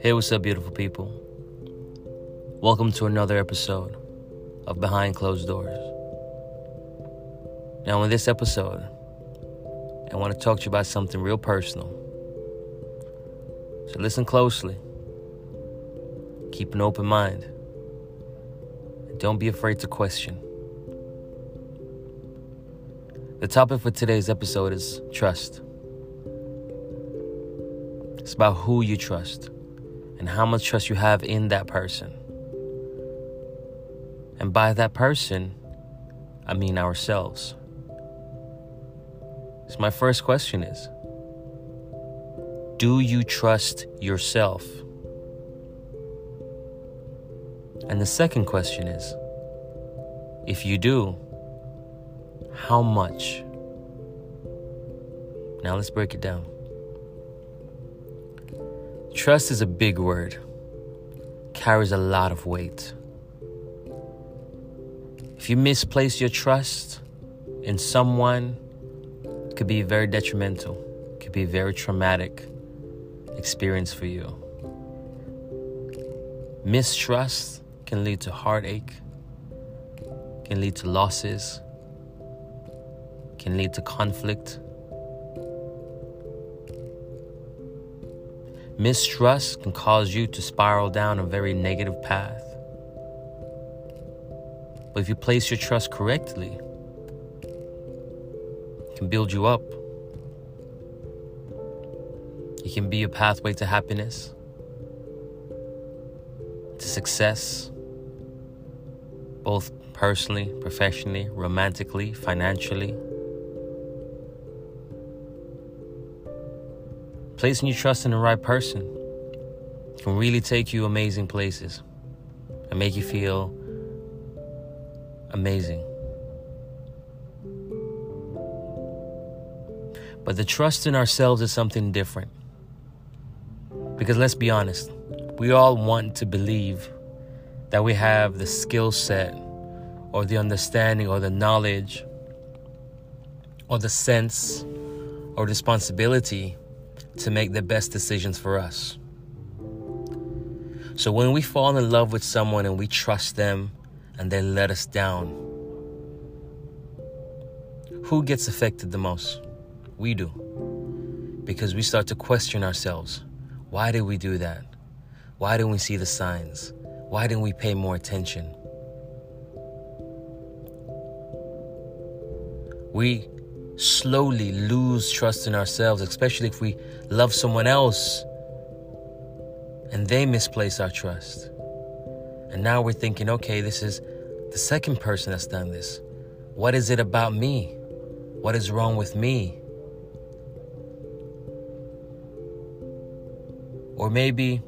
Hey, what's up, beautiful people? Welcome to another episode of Behind Closed Doors. Now, in this episode, I want to talk to you about something real personal. So, listen closely, keep an open mind, and don't be afraid to question. The topic for today's episode is trust. It's about who you trust and how much trust you have in that person. And by that person, I mean ourselves. So, my first question is Do you trust yourself? And the second question is If you do, how much? Now let's break it down. Trust is a big word, carries a lot of weight. If you misplace your trust in someone, it could be very detrimental, it could be a very traumatic experience for you. Mistrust can lead to heartache, can lead to losses, can lead to conflict Mistrust can cause you to spiral down a very negative path. But if you place your trust correctly, it can build you up. It can be a pathway to happiness, to success, both personally, professionally, romantically, financially. Placing your trust in the right person can really take you amazing places and make you feel amazing. But the trust in ourselves is something different. Because let's be honest, we all want to believe that we have the skill set or the understanding or the knowledge or the sense or responsibility to make the best decisions for us. So when we fall in love with someone and we trust them and they let us down, who gets affected the most? We do. Because we start to question ourselves. Why did we do that? Why didn't we see the signs? Why didn't we pay more attention? We slowly lose trust in ourselves, especially if we love someone else and they misplace our trust. And now we're thinking, okay, this is the second person that's done this. What is it about me? What is wrong with me? Or maybe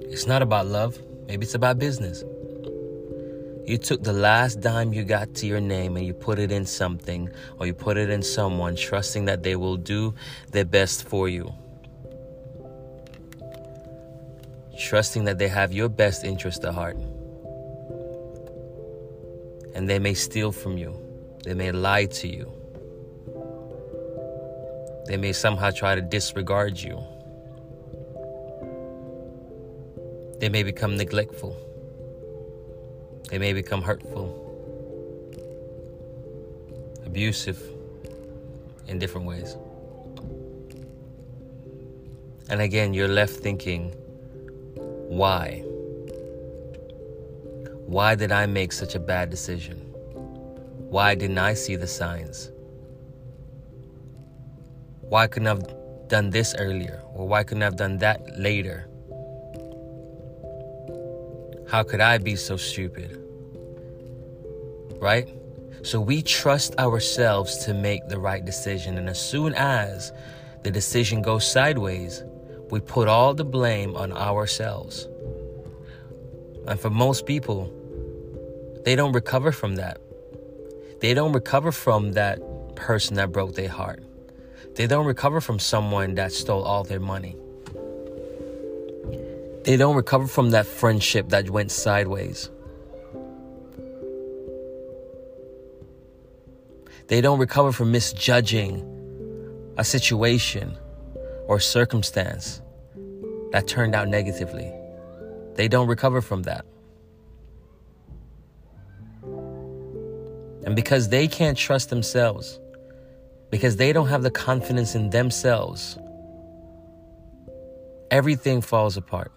it's not about love, maybe it's about business. You took the last dime you got to your name and you put it in something or you put it in someone, trusting that they will do their best for you. Trusting that they have your best interest at heart. And they may steal from you, they may lie to you, they may somehow try to disregard you, they may become neglectful. They may become hurtful, abusive in different ways. And again, you're left thinking, why? Why did I make such a bad decision? Why didn't I see the signs? Why couldn't I have done this earlier? Or why couldn't I have done that later? How could I be so stupid? Right? So we trust ourselves to make the right decision. And as soon as the decision goes sideways, we put all the blame on ourselves. And for most people, they don't recover from that. They don't recover from that person that broke their heart. They don't recover from someone that stole all their money. They don't recover from that friendship that went sideways. They don't recover from misjudging a situation or circumstance that turned out negatively. They don't recover from that. And because they can't trust themselves, because they don't have the confidence in themselves, everything falls apart.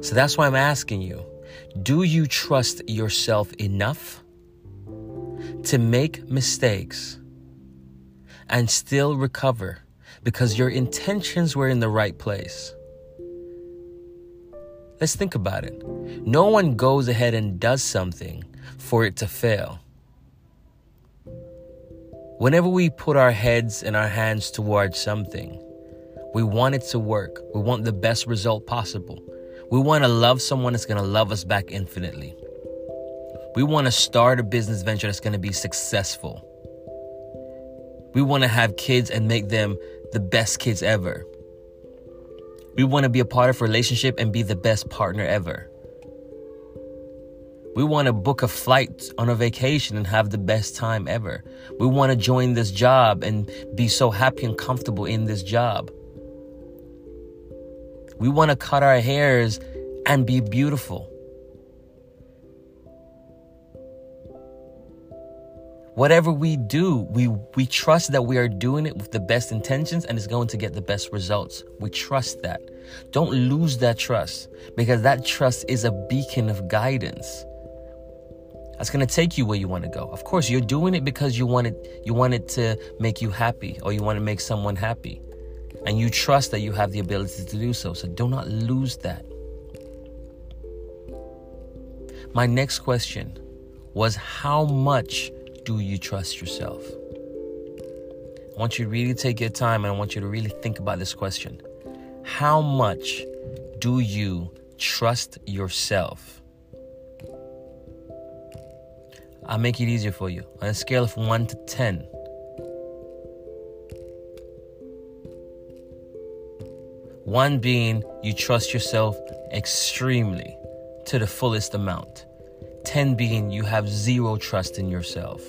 So that's why I'm asking you do you trust yourself enough to make mistakes and still recover because your intentions were in the right place? Let's think about it. No one goes ahead and does something for it to fail. Whenever we put our heads and our hands towards something, we want it to work. We want the best result possible. We want to love someone that's going to love us back infinitely. We want to start a business venture that's going to be successful. We want to have kids and make them the best kids ever. We want to be a part of a relationship and be the best partner ever. We want to book a flight on a vacation and have the best time ever. We want to join this job and be so happy and comfortable in this job. We want to cut our hairs and be beautiful. Whatever we do, we, we trust that we are doing it with the best intentions and it's going to get the best results. We trust that. Don't lose that trust because that trust is a beacon of guidance that's going to take you where you want to go. Of course, you're doing it because you want it you want it to make you happy or you want to make someone happy. And you trust that you have the ability to do so. So do not lose that. My next question was how much do you trust yourself? I want you to really take your time and I want you to really think about this question. How much do you trust yourself? I'll make it easier for you. On a scale of 1 to 10, one being you trust yourself extremely to the fullest amount, 10 being you have zero trust in yourself.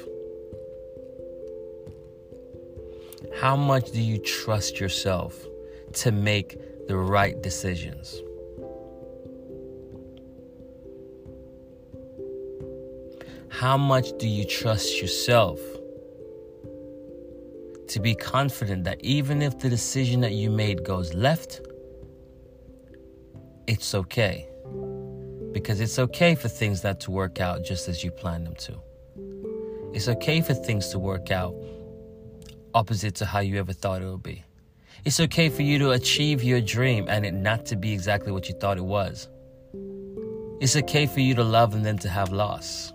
How much do you trust yourself to make the right decisions? How much do you trust yourself to be confident that even if the decision that you made goes left, it's okay? Because it's okay for things not to work out just as you planned them to. It's okay for things to work out opposite to how you ever thought it would be. It's okay for you to achieve your dream and it not to be exactly what you thought it was. It's okay for you to love and then to have loss.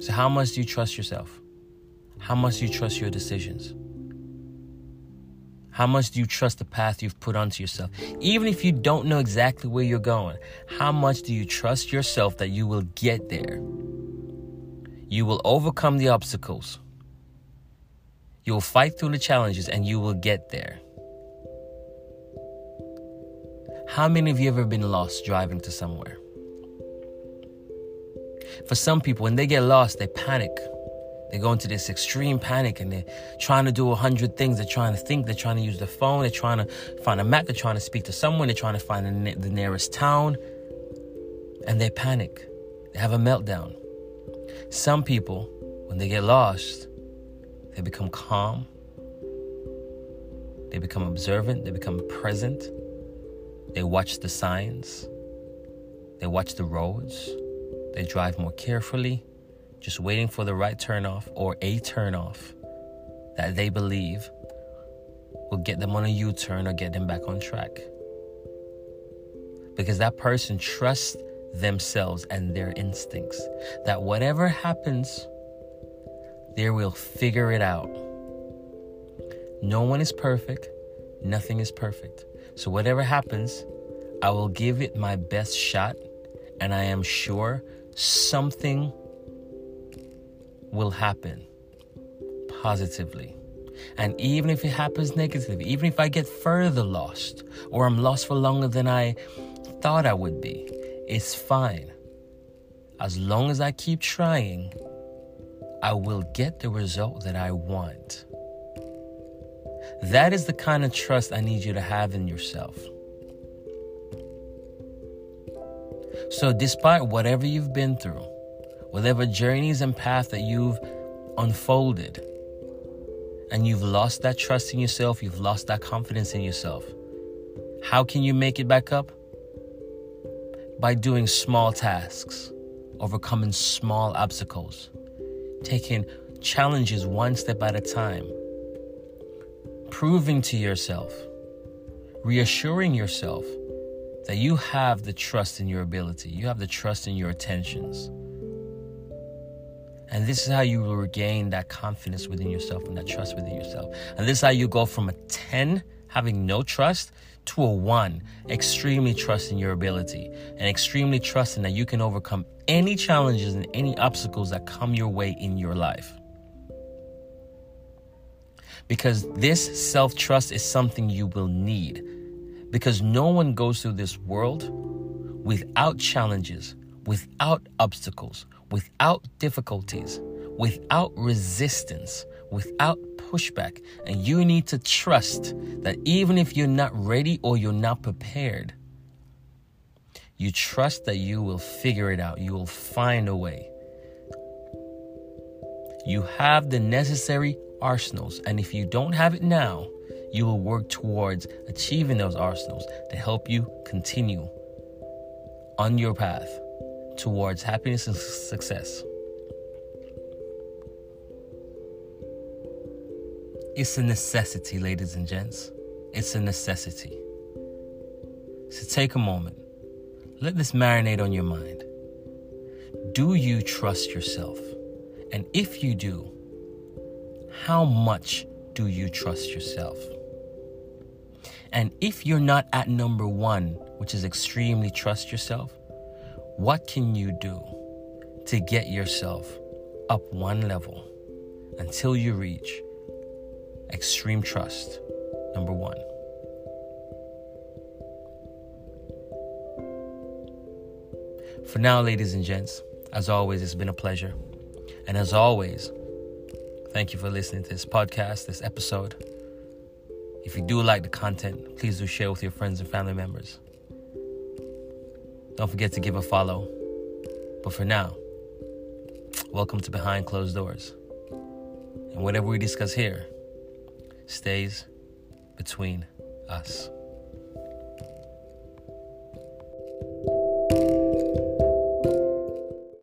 So, how much do you trust yourself? How much do you trust your decisions? How much do you trust the path you've put onto yourself? Even if you don't know exactly where you're going, how much do you trust yourself that you will get there? You will overcome the obstacles. You will fight through the challenges and you will get there. How many of you ever been lost driving to somewhere? For some people, when they get lost, they panic. They go into this extreme panic and they're trying to do a hundred things. They're trying to think. They're trying to use the phone. They're trying to find a map. They're trying to speak to someone. They're trying to find the, nearest town. And they panic. They have a meltdown. Some people, when they get lost, they become calm. They become observant. They become present. They watch the signs. They watch the roads. They drive more carefully, just waiting for the right turnoff or a turnoff that they believe will get them on a U turn or get them back on track. Because that person trusts themselves and their instincts that whatever happens, they will figure it out. No one is perfect, nothing is perfect. So, whatever happens, I will give it my best shot, and I am sure something will happen positively. And even if it happens negatively, even if I get further lost or I'm lost for longer than I thought I would be, it's fine as long as I keep trying, I will get the result that I want. That is the kind of trust I need you to have in yourself. So, despite whatever you've been through, whatever journeys and path that you've unfolded, and you've lost that trust in yourself, you've lost that confidence in yourself, how can you make it back up? By doing small tasks, overcoming small obstacles, taking challenges one step at a time, proving to yourself, reassuring yourself that you have the trust in your ability, you have the trust in your attentions. And this is how you will regain that confidence within yourself and that trust within yourself. And this is how you go from a 10, having no trust, to a 1, extremely trusting your ability and extremely trusting that you can overcome any challenges and any obstacles that come your way in your life. Because this self trust is something you will need because no one goes through this world without challenges, without obstacles, without difficulties, without resistance, without pushback. And you need to trust that even if you're not ready or you're not prepared, you trust that you will figure it out. You will find a way. You have the necessary arsenals. And if you don't have it now, you will work towards achieving those arsenals to help you continue on your path towards happiness and success. It's a necessity, ladies and gents. It's a necessity. So take a moment. Let this marinate on your mind. Do you trust yourself? And if you do, how much do you trust yourself? And if you're not at number one, which is extremely trust yourself, what can you do to get yourself up one level until you reach extreme trust, number one? For now, ladies and gents, as always, it's been a pleasure. And as always, thank you for listening to this podcast, this episode. If you do like the content, please do share with your friends and family members. Don't forget to give a follow. But for now, welcome to Behind Closed Doors. And whatever we discuss here stays between us.